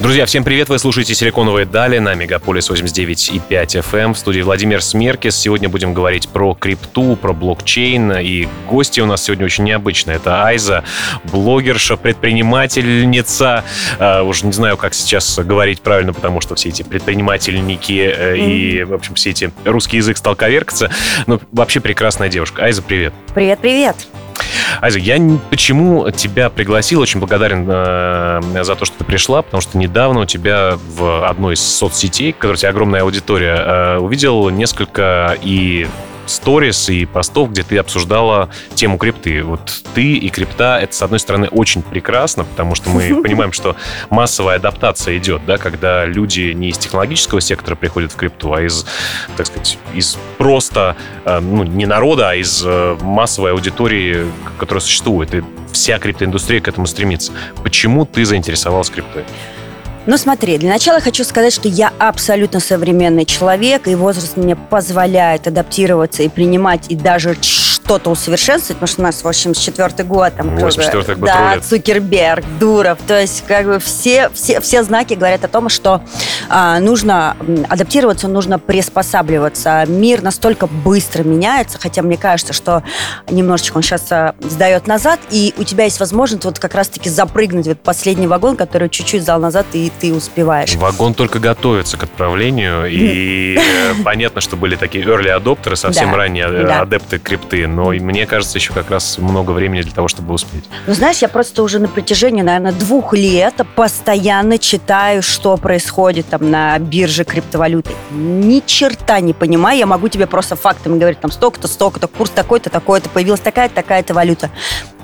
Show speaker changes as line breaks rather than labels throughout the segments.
Друзья, всем привет! Вы слушаете «Силиконовые дали» на Мегаполис 89,5 FM. Эм. В студии Владимир Смеркис. Сегодня будем говорить про крипту, про блокчейн. И гости у нас сегодня очень необычные. Это Айза, блогерша, предпринимательница. Uh, уже не знаю, как сейчас говорить правильно, потому что все эти предпринимательники uh, и, в общем, все эти русский язык стал коверкаться. Но вообще прекрасная девушка. Айза, привет!
Привет-привет!
Айза, я почему тебя пригласил, очень благодарен э, за то, что ты пришла, потому что недавно у тебя в одной из соцсетей, которая у тебя огромная аудитория, э, увидел несколько и сторис и постов, где ты обсуждала тему крипты. Вот ты и крипта, это, с одной стороны, очень прекрасно, потому что мы понимаем, что массовая адаптация идет, да, когда люди не из технологического сектора приходят в крипту, а из, так сказать, из просто, э, ну, не народа, а из э, массовой аудитории, которая существует. И вся криптоиндустрия к этому стремится. Почему ты заинтересовалась криптой?
Ну смотри, для начала хочу сказать, что я абсолютно современный человек, и возраст мне позволяет адаптироваться и принимать, и даже что-то усовершенствовать, потому что у нас 84 год, там
84 год
да, рулит. Цукерберг, Дуров, то есть как бы все, все, все знаки говорят о том, что а, нужно адаптироваться, нужно приспосабливаться. Мир настолько быстро меняется, хотя мне кажется, что немножечко он сейчас а, сдает назад, и у тебя есть возможность вот как раз-таки запрыгнуть в этот последний вагон, который чуть-чуть сдал назад, и ты успеваешь.
Вагон только готовится к отправлению, и э, понятно, что были такие early адоптеры, совсем ранние э, адепты крипты, но мне кажется, еще как раз много времени для того, чтобы успеть.
Ну, знаешь, я просто уже на протяжении, наверное, двух лет постоянно читаю, что происходит там на бирже криптовалюты. Ни черта не понимаю, я могу тебе просто фактами говорить, там столько-то, столько-то, курс такой-то, такой-то, появилась такая-то, такая-то валюта.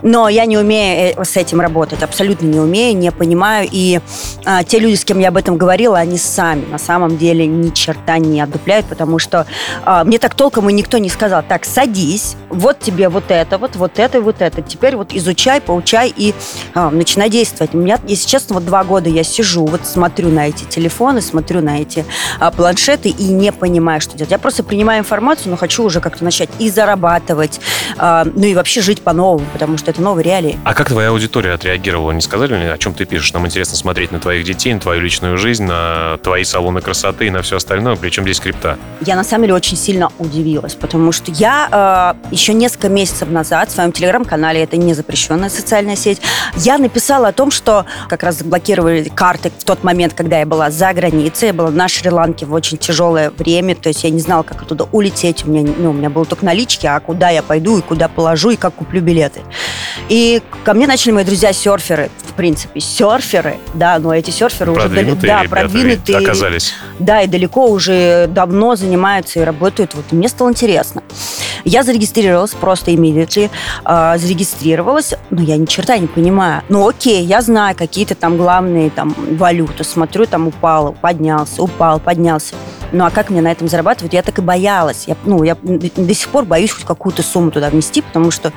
Но я не умею э, с этим работать, абсолютно не умею, не понимаю. И а, те люди, с кем я об этом говорила, они сами на самом деле ни черта не отдупляют, потому что а, мне так толком и никто не сказал, так, садись, вот тебе вот это, вот, вот это и вот это. Теперь вот изучай, поучай и а, начинай действовать. У меня, если честно, вот два года я сижу, вот смотрю на эти телефоны, смотрю на эти а, планшеты и не понимаю, что делать. Я просто принимаю информацию, но хочу уже как-то начать и зарабатывать, а, ну и вообще жить по-новому, потому что что это новые реалии.
А как твоя аудитория отреагировала? Не сказали ли, о чем ты пишешь? Нам интересно смотреть на твоих детей, на твою личную жизнь, на твои салоны красоты и на все остальное. Причем здесь крипта?
Я на самом деле очень сильно удивилась, потому что я э, еще несколько месяцев назад в своем телеграм-канале, это не запрещенная социальная сеть, я написала о том, что как раз заблокировали карты в тот момент, когда я была за границей. Я была на Шри-Ланке в очень тяжелое время, то есть я не знала, как оттуда улететь. У меня, ну, у меня было только налички, а куда я пойду и куда положу, и как куплю билеты. И ко мне начали мои друзья-серферы, в принципе, серферы, да, но эти серферы
уже да, продвинутые оказались.
Да, и далеко уже давно занимаются и работают. Вот мне стало интересно. Я зарегистрировалась просто immediately, э, зарегистрировалась, но я ни черта не понимаю. Ну окей, я знаю какие-то там главные там валюты, смотрю, там упал, поднялся, упал, поднялся. Ну а как мне на этом зарабатывать? Я так и боялась. Я, ну, я до сих пор боюсь хоть какую-то сумму туда внести, потому что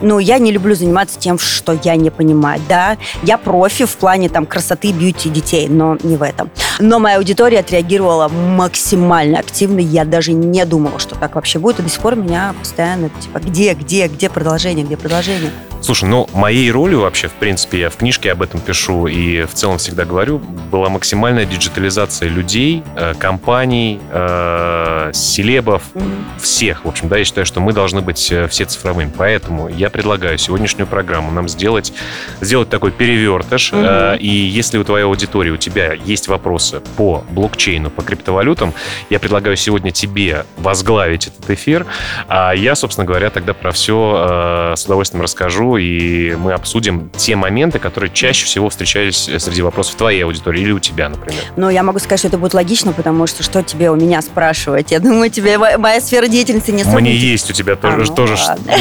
ну, я не люблю заниматься тем, что я не понимаю. Да, я профи в плане там красоты, бьюти детей, но не в этом. Но моя аудитория отреагировала максимально активно. Я даже не думала, что так вообще будет. И до сих пор меня постоянно, типа, где, где, где продолжение, где продолжение.
Слушай, ну, моей ролью вообще, в принципе, я в книжке об этом пишу и в целом всегда говорю, была максимальная диджитализация людей, э, компаний, э, селебов, mm-hmm. всех, в общем, да, я считаю, что мы должны быть э, все цифровыми. Поэтому я предлагаю сегодняшнюю программу нам сделать, сделать такой перевертыш. Mm-hmm. И если у твоей аудитории, у тебя есть вопросы по блокчейну, по криптовалютам, я предлагаю сегодня тебе возглавить этот эфир, а я, собственно говоря, тогда про все с удовольствием расскажу и мы обсудим те моменты, которые чаще всего встречались э, среди вопросов твоей аудитории или у тебя, например.
Ну, я могу сказать, что это будет логично, потому что что тебе у меня спрашивать? Я думаю, тебе моя сфера деятельности не
Мне есть у тебя тоже, а, ну, тоже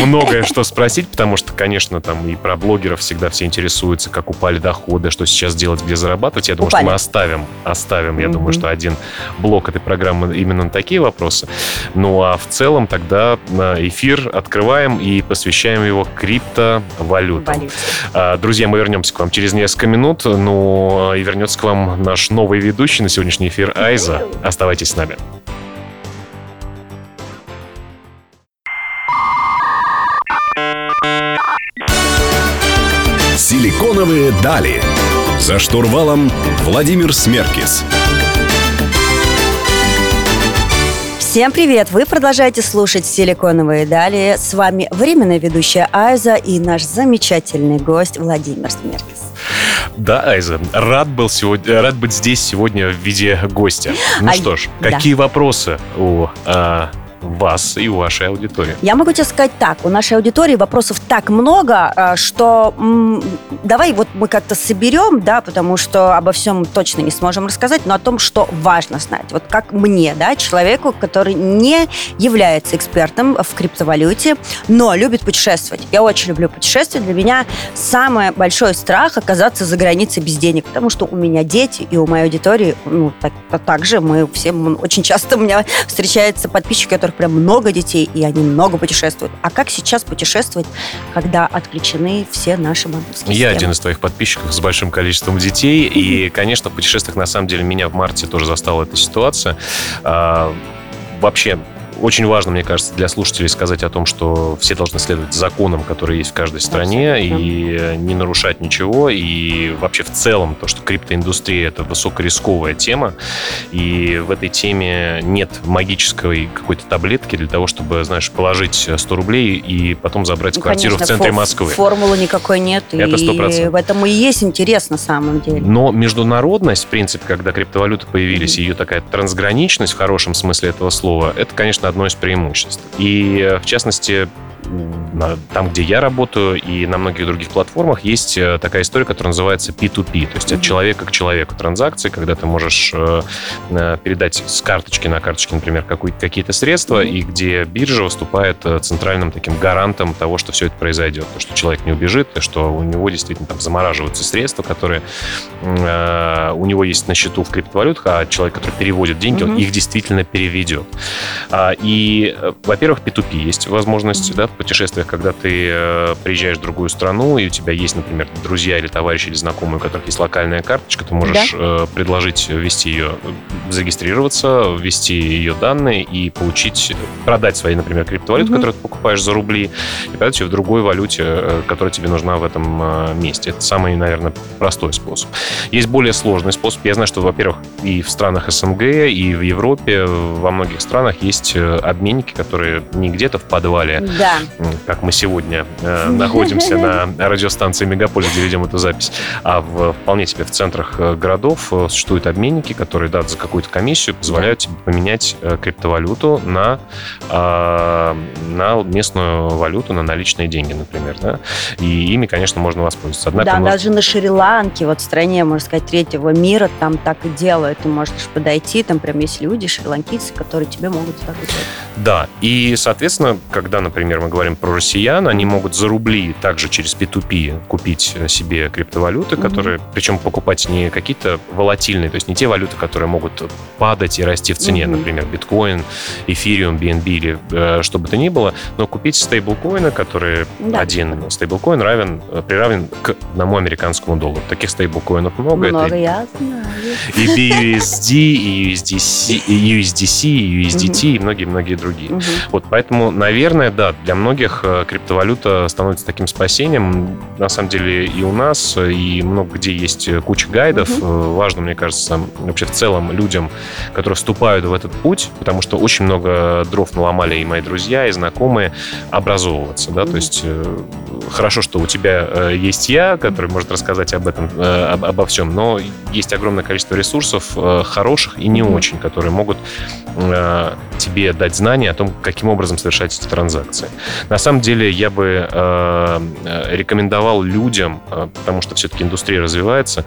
многое что спросить, потому что, конечно, там и про блогеров всегда все интересуются, как упали доходы, что сейчас делать, где зарабатывать. Я думаю, упали. что мы оставим, оставим, я mm-hmm. думаю, что один блок этой программы именно на такие вопросы. Ну, а в целом тогда эфир открываем и посвящаем его крипто валютам. Валюте. А, друзья, мы вернемся к вам через несколько минут. Ну и вернется к вам наш новый ведущий на сегодняшний эфир Айза. Оставайтесь с нами.
Силиконовые дали. За штурвалом Владимир Смеркис.
Всем привет! Вы продолжаете слушать «Силиконовые дали». С вами временная ведущая Айза и наш замечательный гость Владимир Смеркис.
Да, Айза, рад, был сегодня, рад быть здесь сегодня в виде гостя. Ну
А,
что ж,
да.
какие вопросы у а, вас и у вашей аудитории?
Я могу тебе сказать так, у нашей аудитории вопросов так много, э, что м, давай вот мы как-то соберем, да, потому что обо всем точно не сможем рассказать, но о том, что важно знать. Вот как мне, да, человеку, который не является экспертом в криптовалюте, но любит путешествовать. Я очень люблю путешествовать. Для меня самый большой страх оказаться за границей без денег, потому что у меня дети, и у моей аудитории, ну, так, так же мы все, очень часто у меня встречаются подписчики, у которых прям много детей, и они много путешествуют. А как сейчас путешествовать, когда отключены все наши банковские
Я
системы?
один из твоих подписчиков с большим количеством детей. И, конечно, в путешествиях, на самом деле, меня в марте тоже застала эта ситуация. А, Вообще, очень важно, мне кажется, для слушателей сказать о том, что все должны следовать законам, которые есть в каждой стране,
Абсолютно.
и не нарушать ничего. И вообще в целом то, что криптоиндустрия – это высокорисковая тема, и в этой теме нет магической какой-то таблетки для того, чтобы, знаешь, положить 100 рублей и потом забрать
Ну,
квартиру
конечно,
в центре
фо-
Москвы.
Формулы никакой нет.
Это
и
100%.
в этом и есть интерес на самом деле.
Но международность, в принципе, когда криптовалюты появились, ее такая трансграничность в хорошем смысле этого слова, это, конечно, одно из преимуществ. И, э, в частности, там, где я работаю, и на многих других платформах есть э, такая история, которая называется P2P, то есть от человека к человеку транзакции, когда ты можешь э, э, передать с карточки на карточке, например, какие-то средства, и где биржа выступает центральным таким гарантом того, что все это произойдет, то, что человек не убежит, и что у него действительно там замораживаются средства, которые у него есть на счету в криптовалютах, а человек, который переводит деньги, он
Мгм.
их действительно переведет. А, И, во-первых, P2P есть возможность
Мгм.
да, в путешествиях, когда ты э, приезжаешь в другую страну, и у тебя есть, например, друзья или товарищи или знакомые, у которых есть локальная карточка, ты можешь э, предложить ввести ее, зарегистрироваться, ввести ее данные и получить, продать свои, например, криптовалюты,
Мгм.
которые ты покупаешь за рубли, и продать ее в другой валюте, э, которая тебе нужна в этом месте. Это самый, наверное, простой способ. Есть более сложный способ. Я знаю, что, во-первых, и в странах СНГ, и в Европе, во многих странах есть обменники, которые не где-то в подвале,
Да.
Как мы сегодня э, находимся на радиостанции Мегаполис, где ведем эту запись, а в, вполне себе в центрах э, городов э, существуют обменники, которые, да, за какую-то комиссию позволяют тебе поменять э, криптовалюту на, а, на местную валюту, на наличные деньги, например, да, и ими, конечно, можно воспользоваться. Однако
да,
нас-
даже на Шри-Ланке, вот в стране, можно сказать, третьего мира, там так и делают. Ты можешь подойти, там прям есть люди, шри-ланкийцы, которые тебе могут так делать.
Да, и, соответственно, когда, например, мы говорим про россиян, они могут за рубли также через P2P купить себе криптовалюты, которые, причем покупать не какие-то волатильные, то есть не те валюты, которые могут падать и расти в цене,
Мгм.
например, биткоин, эфириум, BNB или э, что бы то ни было, но купить стейблкоины, которые
Да.
один стейблкоин равен, э, приравнен к одному американскому доллару. Таких стейблкоинов много.
Много,
Это
я знаю.
и BUSD, и USDC, и USDC, и USDT, и многие-многие другие.
Мгм.
Вот, поэтому, наверное, да, для многих э, криптовалюта становится таким спасением. На самом деле и у нас, и много где есть куча гайдов. Э, Важно, мне кажется, вообще в целом людям, которые вступают в этот путь, потому что очень много дров наломали и мои друзья, и знакомые, образовываться, да, то
Мгм.
есть э, хорошо, что у тебя э, есть я, который может рассказать об этом, об- обо всем, но есть огромное количество ресурсов хороших и не
Мгм.
очень, которые могут тебе дать знания о том, каким образом совершать эти транзакции. На самом деле я бы э, э, рекомендовал людям, э, потому что все-таки индустрия развивается,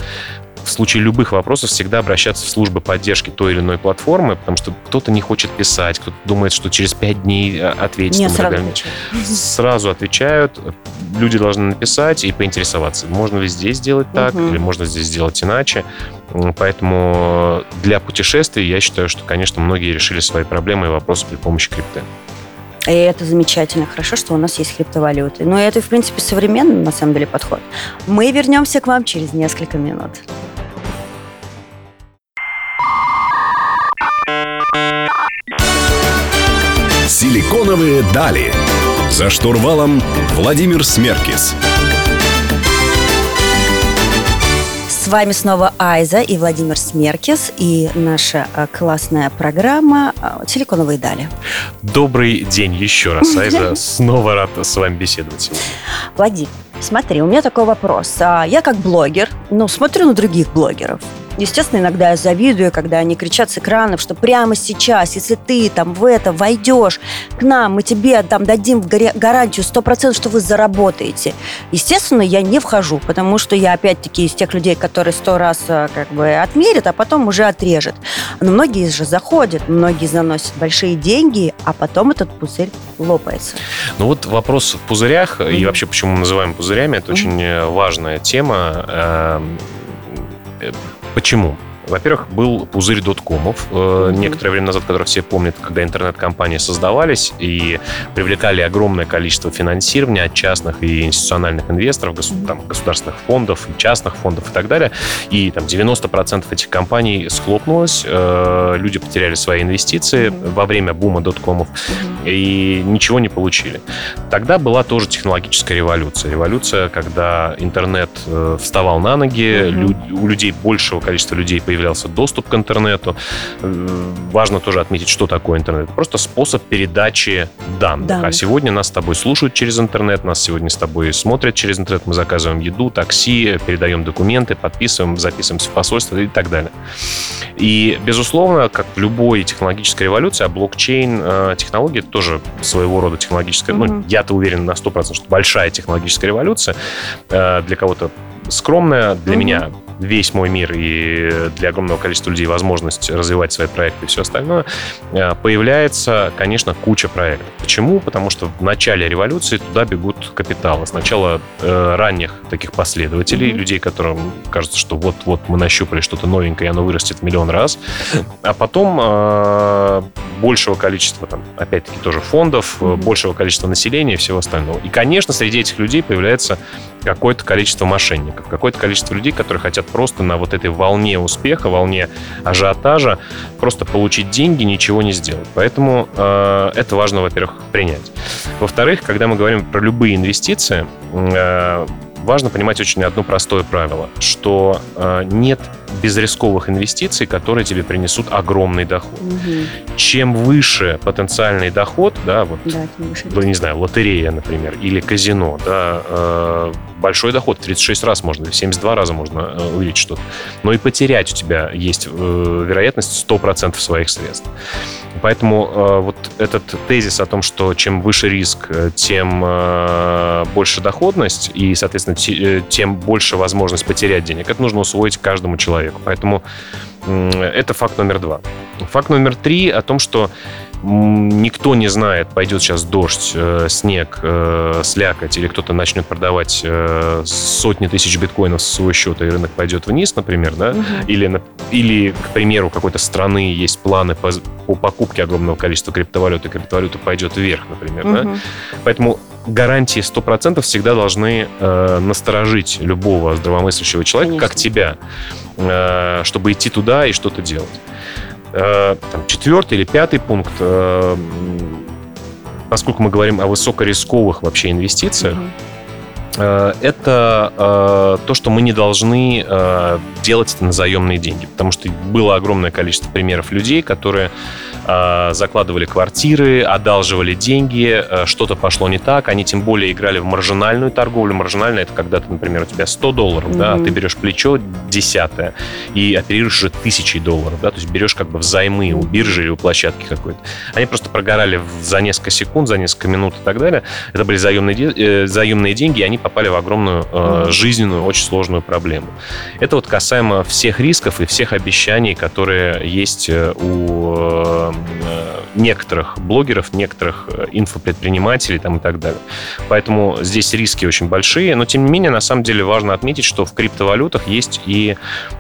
в случае любых вопросов всегда обращаться в службы поддержки той или иной платформы, потому что кто-то не хочет писать, кто-то думает, что через пять дней э, ответит.
Не, сразу
далее.
отвечаю.
Сразу отвечают, люди должны написать и поинтересоваться, можно ли здесь сделать так,
Мгм.
или можно здесь сделать иначе. Поэтому для путешествий я считаю, что, конечно, многие решили свои проблемы и вопросы при помощи крипты.
И это замечательно. Хорошо, что у нас есть криптовалюты. Но это, в принципе, современный, на самом деле, подход. Мы вернемся к вам через несколько минут.
Силиконовые дали. За штурвалом Владимир Смеркис.
Вами снова Айза и Владимир Смеркис и наша а, классная программа а, «Силиконовые дали».
Добрый день еще раз, Айза. Снова рад с вами беседовать.
Владимир, смотри, у меня такой вопрос. А, Я как блогер, ну, смотрю на других блогеров. Естественно, иногда я завидую, когда они кричат с экранов, что прямо сейчас, если ты там в это войдешь к нам, мы тебе там дадим гарантию 100%, что вы заработаете. Естественно, я не вхожу, потому что я опять-таки из тех людей, которые сто раз а, как бы отмерят, а потом уже отрежет. Но многие же заходят, многие заносят большие деньги, а потом этот пузырь лопается.
Ну вот вопрос в пузырях и
Мгм.
вообще почему мы называем пузырями, это
Мгм.
очень э, важная тема. Почему? Во-первых, был пузырь доткомов
Мгм.
некоторое время назад, который все помнят, когда интернет-компании создавались и привлекали огромное количество финансирования от частных и институциональных инвесторов,
Мгм.
там, государственных фондов, и частных фондов и так далее. И там 90% этих компаний схлопнулось, э, люди потеряли свои инвестиции во время бума доткомов и ничего не получили. Тогда была тоже технологическая революция. Революция, когда интернет э, вставал на ноги, лю- у людей, большего количества людей появлялся доступ к интернету. Э, Важно тоже отметить, что такое интернет. Просто способ передачи данных.
Данных.
А сегодня нас с тобой слушают через интернет, нас сегодня с тобой смотрят через интернет, мы заказываем еду, такси, передаем документы, подписываем, записываемся в посольство и так далее. И, безусловно, как в любой технологической революции, а блокчейн э, тоже своего рода технологическая, ну,
Мгм.
я-то уверен на 100%, что большая технологическая революция э, для кого-то скромная, для
Мгм.
меня весь мой мир и для огромного количества людей возможность развивать свои проекты и все остальное, э, появляется, конечно, куча проектов. Почему? Потому что в начале революции туда бегут капиталы. Сначала э, ранних таких последователей,
Мгм.
людей, которым кажется, что вот-вот мы нащупали что-то новенькое, и оно вырастет миллион раз. А потом э, большего количества, там, опять-таки, тоже фондов,
Мгм.
большего количества населения и всего остального. И, конечно, среди этих людей появляется какое-то количество мошенников, какое-то количество людей, которые хотят просто на вот этой волне успеха, волне ажиотажа просто получить деньги, ничего не сделать. Поэтому э, это важно, во-первых, принять. Во-вторых, когда мы говорим про любые инвестиции, э, важно понимать очень одно простое правило, что э, нет безрисковых инвестиций, которые тебе принесут огромный доход.
Мгм.
Чем выше потенциальный доход, да, вот
Да, выше
ну, не знаю, лотерея, например, или казино, да, э, большой доход, 36 раз можно, или 72 раза можно э, увеличить что-то. Но и потерять у тебя есть э, вероятность 100% своих средств. Поэтому э, вот этот тезис о том, что чем выше риск, э, тем э, больше доходность и, соответственно, тем больше возможность потерять денег, это нужно усвоить каждому человеку. Поэтому это факт номер два. Факт номер три о том, что никто не знает, пойдет сейчас дождь, э, снег, э, слякоть, или кто-то начнет продавать э, сотни тысяч биткоинов с своего счета, и рынок пойдет вниз, например, да,
Мгм.
или, или, к примеру, какой-то страны есть планы по, по покупке огромного количества криптовалют, и криптовалюта пойдет вверх, например, да.
Мгм.
Поэтому гарантии 100% всегда должны э, насторожить любого здравомыслящего человека,
Конечно.
как тебя, э, чтобы идти туда и что-то делать. Э, там, четвертый или пятый пункт. э, поскольку мы говорим о высокорисковых вообще инвестициях,
Мгм.
Э, это э, то, что мы не должны э, делать это на заемные деньги. Потому что было огромное количество примеров людей, которые э, закладывали квартиры, одалживали деньги, что-то пошло не так, они тем более играли в маржинальную торговлю. Маржинальная это когда, ты, например, у тебя 100 долларов, да, а ты берешь плечо десятое и оперируешь уже тысячей долларов, да, то есть берешь как бы взаймы у биржи или у площадки какой-то. Они просто прогорали за несколько секунд, за несколько минут и так далее. Это были заемные, заемные деньги, и они попали в огромную э, жизненную, очень сложную проблему. Это вот касаемо всех рисков и всех обещаний, которые есть э, у э, некоторых блогеров, некоторых инфопредпринимателей там, и так далее. Поэтому здесь риски очень большие, но тем не менее, на самом деле важно отметить, что в криптовалютах есть и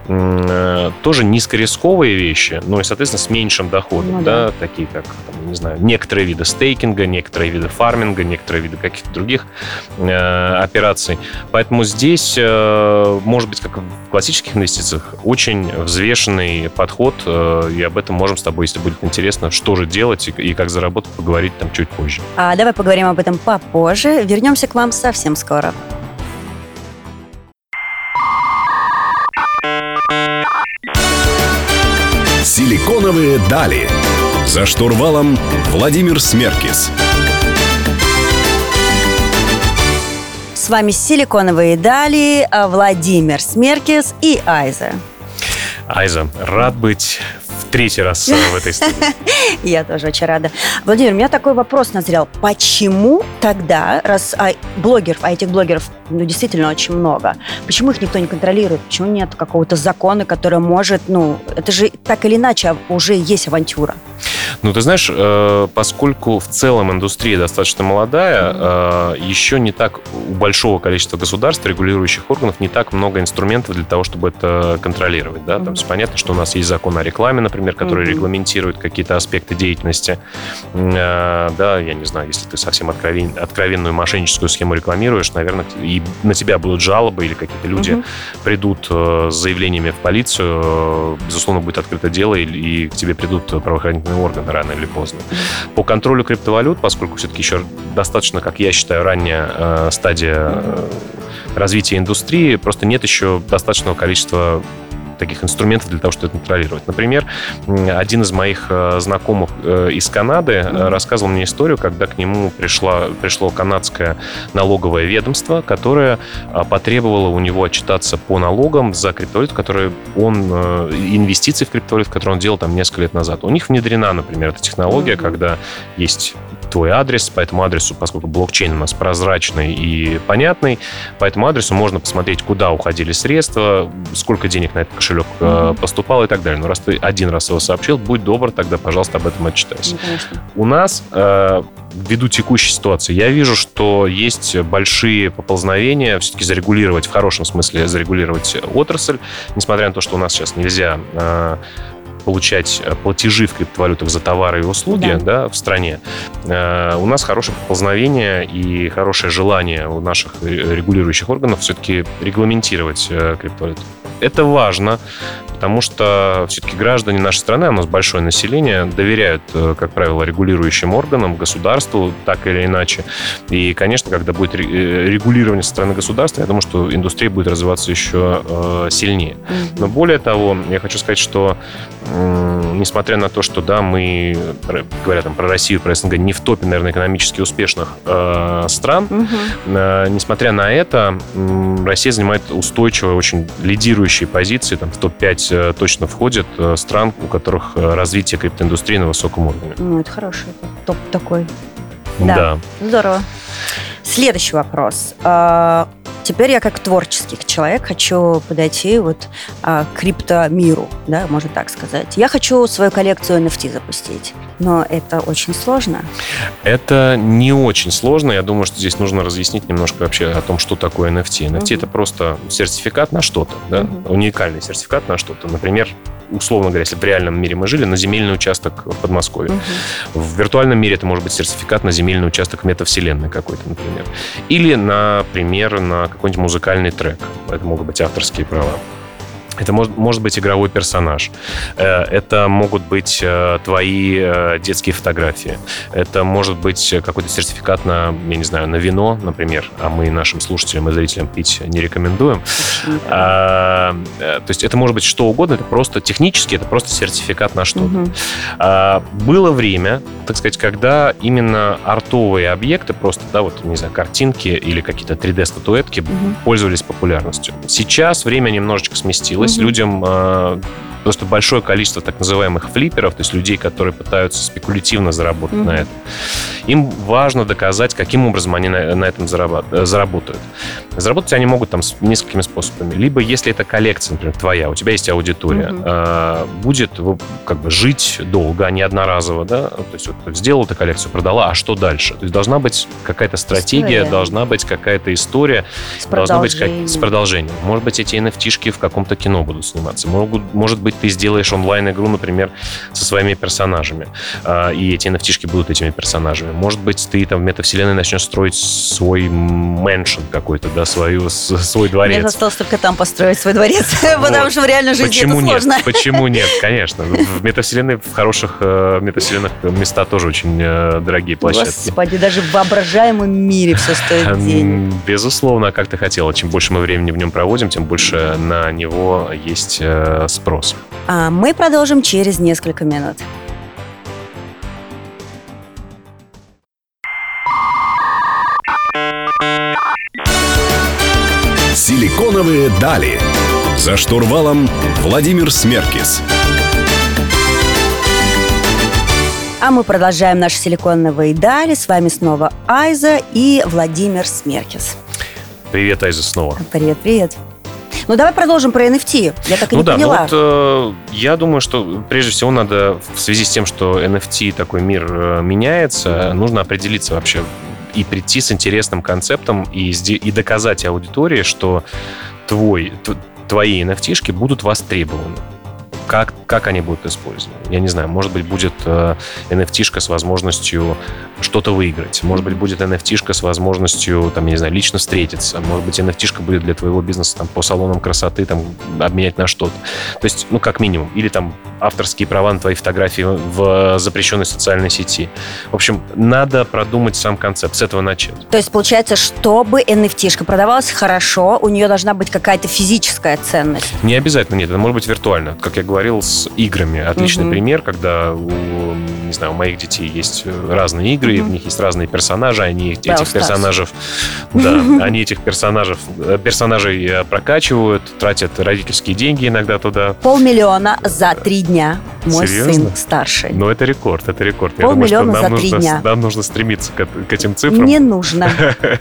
э, тоже низкорисковые вещи, но и, соответственно, с меньшим доходом,
Ну
да,
да.
такие как, там, не знаю, некоторые виды стейкинга, некоторые виды фарминга, некоторые виды каких-то других э, операций. Поэтому здесь, э, может быть, как в классических инвестициях, очень взвешенный подход, э, и об этом можем с тобой, если будет интересно, что же делать и как заработать, поговорить там чуть позже.
А давай поговорим об этом попозже. Вернемся к вам совсем скоро.
Силиконовые дали. За штурвалом Владимир Смеркис.
С вами «Силиконовые дали», а, Владимир Смеркис и Айза.
Айза, рад быть в третий раз э, в этой студии.
Я тоже очень рада. Владимир, у меня такой вопрос назрел. Почему тогда, раз а, блогеров, а этих блогеров ну, действительно очень много, почему их никто не контролирует? Почему нет какого-то закона, который может, ну, это же так или иначе уже есть авантюра?
Ну, ты знаешь, э, поскольку в целом индустрия достаточно молодая, э, еще не так у большого количества государств, регулирующих органов, не так много инструментов для того, чтобы это контролировать. Да? Там понятно, что у нас есть закон о рекламе, например, который mm-hmm. регламентирует какие-то аспекты деятельности. Э, да, я не знаю, если ты совсем откровен, откровенную мошенническую схему рекламируешь, наверное, и на тебя будут жалобы или какие-то люди mm-hmm. придут с заявлениями в полицию, безусловно, будет открыто дело, и, и к тебе придут правоохранительные органы рано или поздно. По контролю криптовалют, поскольку все-таки еще достаточно, как я считаю, ранняя э, стадия э, развития индустрии, просто нет еще достаточного количества таких инструментов для того, чтобы это контролировать. Например, один из моих э, знакомых э, из Канады mm-hmm. рассказывал мне историю, когда к нему пришла, пришло канадское налоговое ведомство, которое потребовало у него отчитаться по налогам за криптовалюту, которые он, инвестиции в криптовалюту, которые он делал там несколько лет назад. У них внедрена, например, эта технология, mm-hmm. когда есть твой адрес, по этому адресу, поскольку блокчейн у нас прозрачный и понятный, по этому адресу можно посмотреть, куда уходили средства, сколько денег на этот кошелек mm-hmm. поступало и так далее. Но раз ты один раз его сообщил, будь добр, тогда, пожалуйста, об этом отчитайся. Mm-hmm. У нас э, ввиду текущей ситуации, я вижу, что есть большие поползновения все-таки зарегулировать, в хорошем смысле зарегулировать отрасль, несмотря на то, что у нас сейчас нельзя э, получать э, платежи в криптовалютах за товары и услуги да. Да, в стране, э, у нас хорошее поползновение и хорошее желание у наших регулирующих органов все-таки регламентировать э, криптовалюту. Это важно, потому что все-таки граждане нашей страны, а у нас большое население, доверяют, как правило, регулирующим органам, государству, так или иначе. И, конечно, когда будет регулирование со стороны государства, я думаю, что индустрия будет развиваться еще сильнее. Но более того, я хочу сказать, что несмотря на то, что, да, мы, говоря там про Россию, про СНГ, не в топе, наверное, экономически успешных э, стран, угу. э, несмотря на это, э, Россия занимает устойчивые, очень лидирующие позиции, там в топ-5 э, точно входит э, стран, у которых развитие криптоиндустрии на высоком уровне.
Ну, это хороший топ такой.
Да. да.
Здорово. Следующий вопрос. Теперь я как творческий человек хочу подойти вот а, к криптомиру, да, можно так сказать. Я хочу свою коллекцию NFT запустить, но это очень сложно.
Это не очень сложно. Я думаю, что здесь нужно разъяснить немножко вообще о том, что такое NFT. NFT uh-huh. это просто сертификат на что-то, да, uh-huh. уникальный сертификат на что-то. Например, условно говоря, если в реальном мире мы жили, на земельный участок в Подмосковье. Угу. В виртуальном мире это может быть сертификат на земельный участок метавселенной какой-то, например. Или, например, на какой-нибудь музыкальный трек. Это могут быть авторские права. Это может, может быть игровой персонаж. Э, это могут быть э, твои э, детские фотографии. Это может быть какой-то сертификат на, я не знаю, на вино, например. А мы нашим слушателям и зрителям пить не рекомендуем. А, то есть это может быть что угодно. Это просто технически, это просто сертификат на что-то. Угу. А, было время, так сказать, когда именно артовые объекты, просто, да, вот, не знаю, картинки или какие-то 3D-статуэтки угу. пользовались популярностью. Сейчас время немножечко сместилось есть людям э, просто большое количество так называемых флиперов, то есть людей, которые пытаются спекулятивно заработать mm-hmm. на этом. Им важно доказать, каким образом они на, на этом зарабат- заработают. Заработать они могут там с несколькими способами. Либо, если это коллекция, например, твоя, у тебя есть аудитория, mm-hmm. э, будет как бы жить долго, а не одноразово, да, то есть вот сделал эту коллекцию, продала, а что дальше? То есть должна быть какая-то стратегия, история. должна быть какая-то история, с должна быть как, с продолжением. Может быть, эти nft в каком-то кино будут сниматься. Могут, может быть, ты сделаешь онлайн-игру, например, со своими персонажами, а, и эти nft будут этими персонажами. Может быть, ты там в метавселенной начнешь строить свой мэншн какой-то, да, свою, свой дворец.
Мне осталось только там построить свой дворец, потому что в реальной жизни это
сложно. Почему нет? Конечно. В метавселенной, в хороших э, метавселенных места тоже очень э, дорогие площадки.
Господи, даже в воображаемом мире все стоит денег.
Безусловно, как ты хотела. Чем больше мы времени в нем проводим, тем больше на него есть э, спрос.
А мы продолжим через несколько минут.
Силиконовые дали. За штурвалом Владимир Смеркис.
А мы продолжаем наши силиконовые дали. С вами снова Айза и Владимир Смеркис.
Привет, Айза, снова.
Привет, привет. Ну, давай продолжим про NFT. Я так и
ну
не
да,
поняла.
ну вот э, я думаю, что прежде всего надо в связи с тем, что NFT такой мир э, меняется, нужно определиться вообще и прийти с интересным концептом и, и доказать аудитории, что твой, твои NFT-шки будут востребованы. Как, как они будут использованы? Я не знаю, может быть, будет э, NFT-шка с возможностью что-то выиграть. Может быть, будет NFT-шка с возможностью, там, я не знаю, лично встретиться. Может быть, NFT-шка будет для твоего бизнеса там, по салонам красоты там, обменять на что-то. То есть, ну, как минимум. Или там авторские права на твои фотографии в запрещенной социальной сети. В общем, надо продумать сам концепт, с этого начать.
То есть, получается, чтобы NFT-шка продавалась хорошо, у нее должна быть какая-то физическая ценность.
Не обязательно, нет, это может быть виртуально. Как я говорил, с играми. Отличный
Мгм.
пример, когда у, не знаю, у моих детей есть разные игры, и в них есть разные персонажи, они
Brawl
этих персонажей, да, они этих персонажей, персонажей э, прокачивают, тратят родительские деньги иногда туда.
Полмиллиона за три дня. Мой
Серьезно?
сын старший.
Но это рекорд, это рекорд. Я думаю, что
Полмиллиона
нам
за три
нужно,
дня.
нам нужно стремиться к, к этим цифрам.
Не нужно.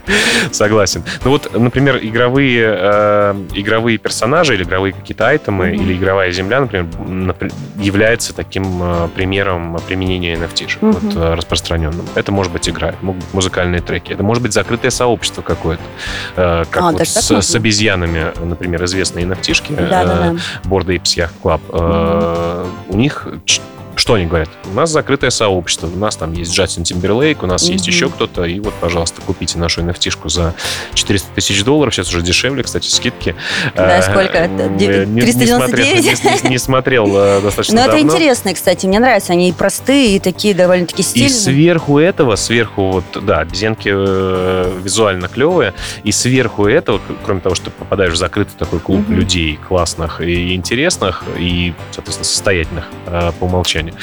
Согласен. Ну вот, например, игровые, э, игровые персонажи или игровые какие-то айтемы,
Мгм.
или игровая земля, например, напр- является таким э, примером применения NFT
Мгм.
вот, э, распространенным. Это может быть игра, могут быть музыкальные треки, это может быть закрытое сообщество какое-то, э, как
А,
вот с, с обезьянами, например, известные NFT-шки, Apes Yacht Club, э, у них 4-4. Что они говорят? У нас закрытое сообщество, у нас там есть Джастин Тимберлейк, у нас есть
Мгм.
еще кто-то, и вот, пожалуйста, купите нашу NFT-шку за 400 тысяч долларов, сейчас уже дешевле, кстати, скидки.
Да,
Э,
сколько это?
м,
Девять-
не- не
399?
смотрел- Не не смотрел э, достаточно
Но это
давно.
интересно, кстати. Мне нравятся. Они и простые, и такие довольно-таки
И
стильные.
сверху этого, сверху вот, да, обезьянки э, визуально клевые, и сверху этого, кроме того, что ты попадаешь в закрытый такой клуб людей классных и интересных, и, соответственно, состоятельных по умолчанию,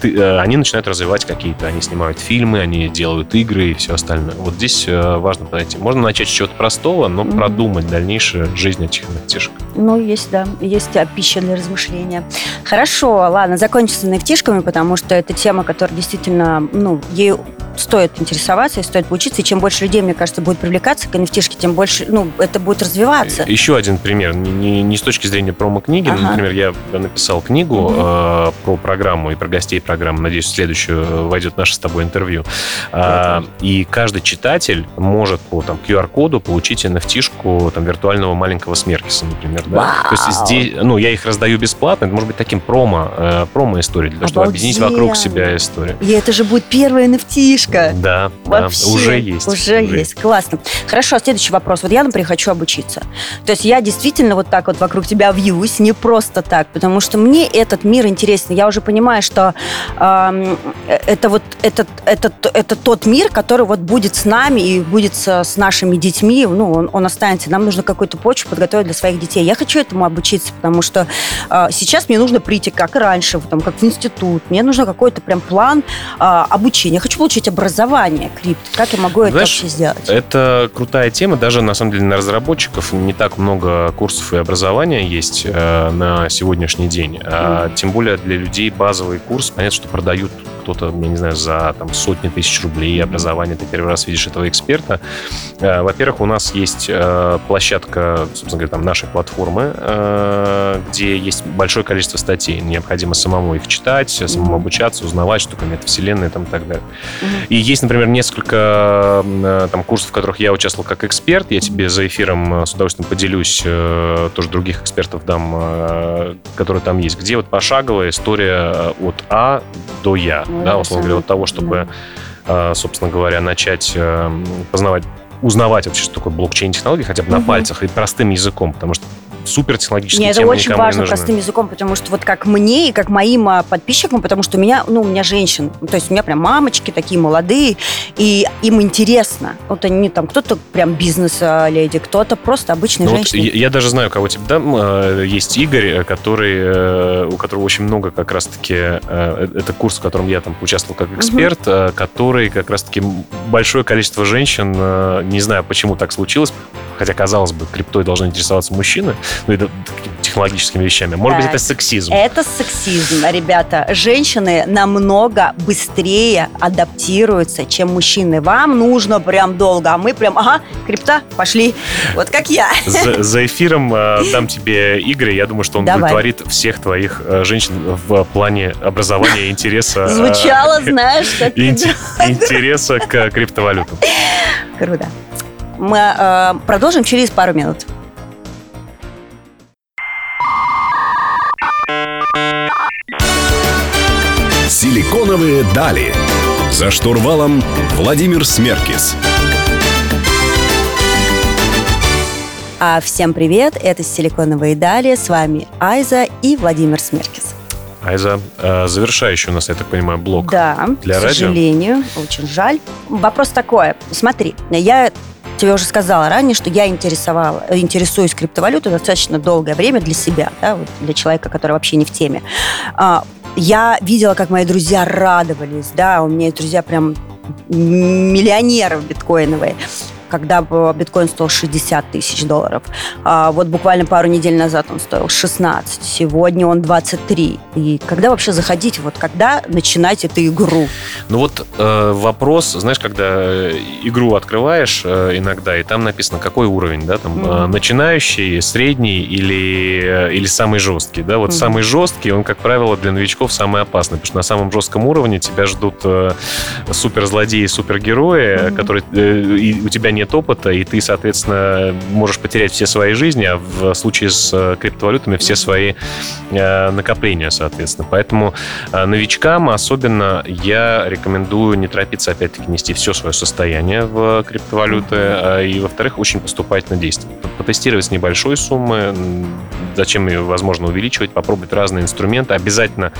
ты, э, они начинают развивать какие-то, они снимают фильмы, они делают игры и все остальное. Вот здесь э, важно подойти. Можно начать с чего-то простого, но
Мгм.
продумать дальнейшую жизнь этих nft
Ну, есть, да. Есть пища для размышления. Хорошо, ладно, закончим с nft потому что это тема, которая действительно, ну, ею стоит интересоваться и стоит поучиться. И чем больше людей, мне кажется, будет привлекаться к nft тем больше, ну, это будет развиваться.
Еще один пример, не, не- не с точки зрения промо-книги, но,
Ага.
например, я написал книгу
Мгм.
э, про программу и про гостей программы. Надеюсь, в следующую войдет наше с тобой интервью. А, и каждый читатель может по там, QR-коду получить nft там, виртуального маленького смеркиса, например. Да? То есть здесь, ну, я их раздаю бесплатно, это может быть таким промо, э, промо-историей, для того, чтобы объединить вокруг себя историю.
И это же будет первая nft
Да, да,
Вообще,
уже есть.
Уже есть. Классно. Хорошо, следующий вопрос. Вот я, например, хочу обучиться. То есть я действительно вот так вот вокруг тебя вьюсь, не просто так, потому что мне этот мир интересен. Я уже понимаю, что эм, это вот этот, этот, это тот мир, который вот будет с нами и будет с, с нашими детьми, ну, он, он останется. Нам нужно какую-то почву подготовить для своих детей. Я хочу этому обучиться, потому что э, сейчас мне нужно прийти, как и раньше, там, как в институт. Мне нужно какой-то прям план э, обучения. Я хочу получить образование крипто. Как я могу это
Знаешь,
вообще сделать?
Это крутая тема. Даже, на самом деле, на разработчиков не так много курсов и образования есть э, на сегодняшний день. А, Тем более для людей базовый курс, понятно, что продают кто-то, я не знаю, за там, сотни тысяч рублей образование. Ты первый раз видишь этого эксперта. Э, Во-первых, у нас есть э, площадка, собственно говоря, там нашей платформы, э, где есть большое количество статей. Необходимо самому их читать, самому обучаться, узнавать, что такое метавселенная и там, и так далее. И есть, например, несколько там, курсов, в которых я участвовал как эксперт. Я тебе за эфиром с удовольствием поделюсь. Тоже других экспертов дам, которые там есть. Где вот пошаговая история от А до Я. Да,
это
условно говоря, от того, чтобы, э, собственно говоря, начать э, познавать узнавать вообще, что такое блокчейн-технологии, хотя бы на
Мгм.
пальцах и простым языком, потому что супер технологические
Нет, это очень важно простым языком, потому что вот как мне и как моим а, подписчикам, потому что у меня, ну, у меня женщины, то есть у меня прям мамочки такие молодые, и им интересно. Вот они там, кто-то прям бизнес-леди, кто-то просто обычные
Ну вот
женщины.
я, я даже знаю, кого тебе дам. Э, Есть Игорь, э, который, э, у которого очень много как раз-таки... Это курс, в котором я там участвовал как эксперт, э, который как раз-таки большое количество женщин, не знаю, почему так случилось, хотя, казалось бы, криптой должны интересоваться мужчины, ну, такими технологическими вещами. Может быть,
Так.
это сексизм.
Это сексизм, ребята. Женщины намного быстрее адаптируются, чем мужчины. Вам нужно прям долго, а мы прям, ага, крипта, пошли. Вот как я.
За, за эфиром э, дам тебе Игоря. Я думаю, что он
Давай.
удовлетворит всех твоих э, женщин в плане образования и интереса. э,
Звучало, знаешь, как...
инте- интереса к криптовалютам.
Круто. Мы э, продолжим через пару минут.
Силиконовые дали. За штурвалом Владимир Смеркис.
А всем привет, это «Силиконовые дали», с вами Айза и Владимир Смеркис.
Айза, э, завершающий у нас, я так понимаю, блок.
Да,
Для
к
радио?
сожалению, очень жаль. Вопрос такой, смотри, я тебе уже сказала ранее, что я интересовала, интересуюсь криптовалютой достаточно долгое время для себя, да, вот для человека, который вообще не в теме. Я видела, как мои друзья радовались, да, у меня есть друзья прям миллионеры биткоиновые когда бы биткоин стоил 60 тысяч долларов. А вот буквально пару недель назад он стоил 16, сегодня он 23. И когда вообще заходить, вот когда начинать эту игру?
Ну вот э, вопрос, знаешь, когда э, игру открываешь э, иногда, и там написано, какой уровень, да, там, э,
Мгм.
начинающий, средний или, э, или самый жесткий, да, вот
Мгм.
самый жесткий, он, как правило, для новичков самый опасный, потому что на самом жестком уровне тебя ждут э, суперзлодеи, супергерои,
Мгм.
которые, э, и у тебя нет опыта, и ты, соответственно, можешь потерять все свои жизни, а в случае с э, криптовалютами все свои э, накопления, соответственно. Поэтому а Новичкам особенно я рекомендую не торопиться, опять-таки, нести все свое состояние в криптовалюты, и, во-вторых, очень поступательно действовать. Потестировать с небольшой суммы, зачем ее, возможно, увеличивать, попробовать разные инструменты, обязательно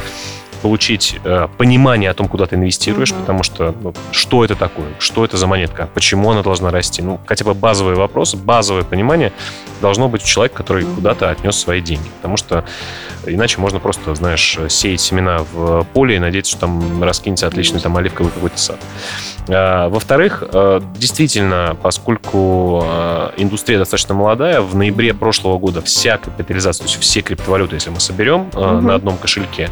получить э, понимание о том, куда ты инвестируешь,
Мгм.
потому что ну, что это такое, что это за монетка, почему она должна расти. Ну, хотя бы базовые вопросы, базовое понимание должно быть у человека, который
Мгм.
куда-то отнес свои деньги. Потому что Иначе можно просто, знаешь, сеять семена в поле и надеяться, что там раскинется отличный там оливковый какой-то сад. А, Во-вторых, э, действительно, поскольку э, индустрия достаточно молодая, в ноябре прошлого года вся капитализация, то есть все криптовалюты, если мы соберем э,
Мгм.
на одном кошельке,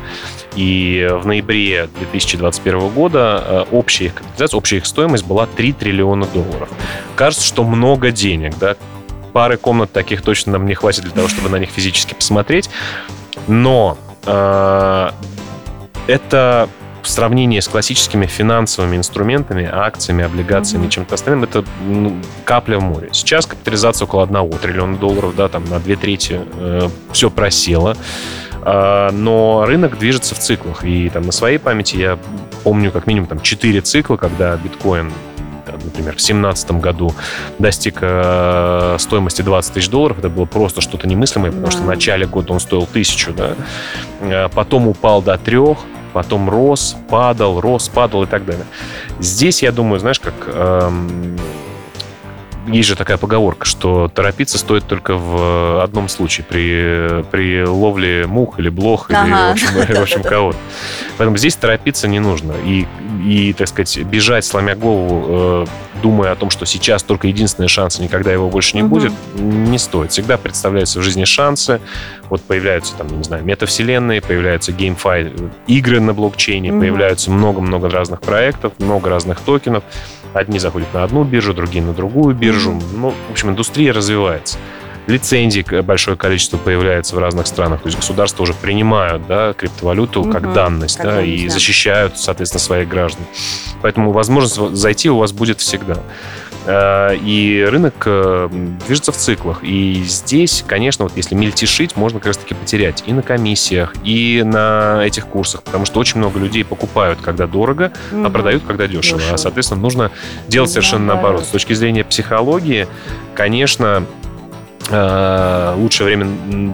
и в ноябре 2021 года э, общая их капитализация, общая их стоимость была 3 триллиона долларов. Кажется, что много денег, да, пары комнат таких точно нам не хватит для того, чтобы на них физически посмотреть. Но э, это в сравнении с классическими финансовыми инструментами, акциями, облигациями и чем-то остальным, это ну, капля в море. Сейчас капитализация около 1 триллиона долларов, да, там на две трети все просело. А, но рынок движется в циклах. И там на своей памяти я помню как минимум там 4 цикла, когда биткоин например, в 2017 году достиг э, стоимости 20 тысяч долларов, это было просто что-то немыслимое, потому что в
Да.
начале года он стоил тысячу, да, Э, потом упал до трех, потом рос, падал, рос, падал и так далее. Здесь, я думаю, знаешь, как эм, есть же такая поговорка, что торопиться стоит только в одном случае, при, при ловле мух или блох, или,
Ага.
в общем, в общем кого-то. Поэтому здесь торопиться не нужно. И, и так сказать, бежать, сломя голову, э, думая о том, что сейчас только единственный шанс, и никогда его больше не
Мгм.
будет, не стоит. Всегда представляются в жизни шансы. Вот появляются там, не знаю, метавселенные, появляются геймфай, игры на блокчейне,
Мгм.
появляются много-много разных проектов, много разных токенов. Одни заходят на одну биржу, другие на другую биржу. Ну, в общем, индустрия развивается. Лицензий большое количество появляется в разных странах. То есть государства уже принимают да, криптовалюту как
Мгм.
данность
Как
да,
данность,
и
да.
защищают, соответственно, своих граждан. Поэтому возможность зайти у вас будет всегда. Э, И рынок э, движется в циклах. И здесь, конечно, вот если мельтешить, можно как раз-таки потерять и на комиссиях, и на этих курсах, потому что очень много людей покупают, когда дорого, а
Мгм.
продают, когда дешево.
Дешево.
А, соответственно, нужно делать совершенно
Наоборот.
С точки зрения психологии, конечно, лучшее время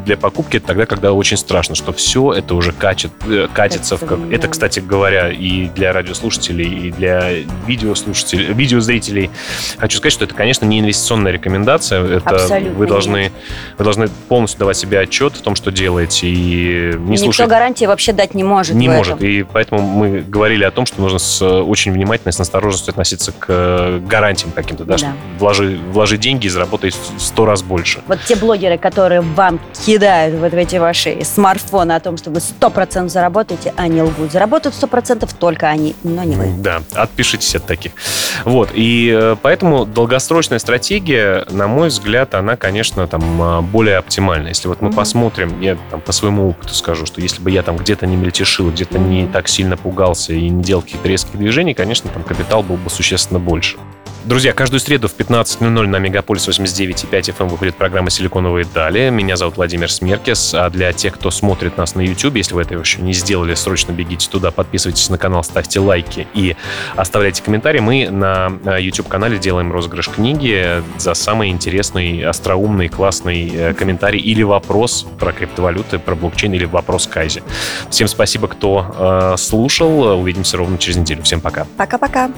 для покупки тогда, когда очень страшно, что все это уже качет, э, катится.
Это,
в как...
да.
это, кстати говоря, и для радиослушателей, и для видеослушателей, видеозрителей. Хочу сказать, что это, конечно, не инвестиционная рекомендация. Это
Абсолютно
вы должны, вы должны полностью давать себе отчет в том, что делаете, и не
Никто
слушать
гарантии вообще дать не может.
не может.
этом.
И поэтому мы говорили о том, что нужно с очень внимательно, с осторожностью относиться к э, гарантиям каким-то. Да,
Да.
вложи, вложи деньги и заработай в сто раз больше.
Вот те блогеры, которые вам кидают вот в эти ваши смартфоны о том, что вы 100% заработаете, они лгут. Заработают 100% только они, но не вы.
Да, отпишитесь от таких. Вот, и э, поэтому долгосрочная стратегия, на мой взгляд, она, конечно, там а, более оптимальна. Если вот мы
Мгм.
посмотрим, я там, по своему опыту скажу, что если бы я там где-то не мельтешил, где-то не
Мгм.
так сильно пугался и не делал каких-то резких движений, конечно, там капитал был бы существенно больше. Друзья, каждую среду в 15.00 на Мегаполис 89.5 FM выходит программа «Силиконовые дали». Меня зовут Владимир Смеркес. А для тех, кто смотрит нас на YouTube, если вы этого еще не сделали, срочно бегите туда, подписывайтесь на канал, ставьте лайки и оставляйте комментарии. Мы на э, YouTube-канале делаем розыгрыш книги за самый интересный, остроумный, классный э, комментарий или вопрос про криптовалюты, про блокчейн или вопрос Кайзи. Всем спасибо, кто э, слушал. Увидимся ровно через неделю. Всем пока.
Пока-пока.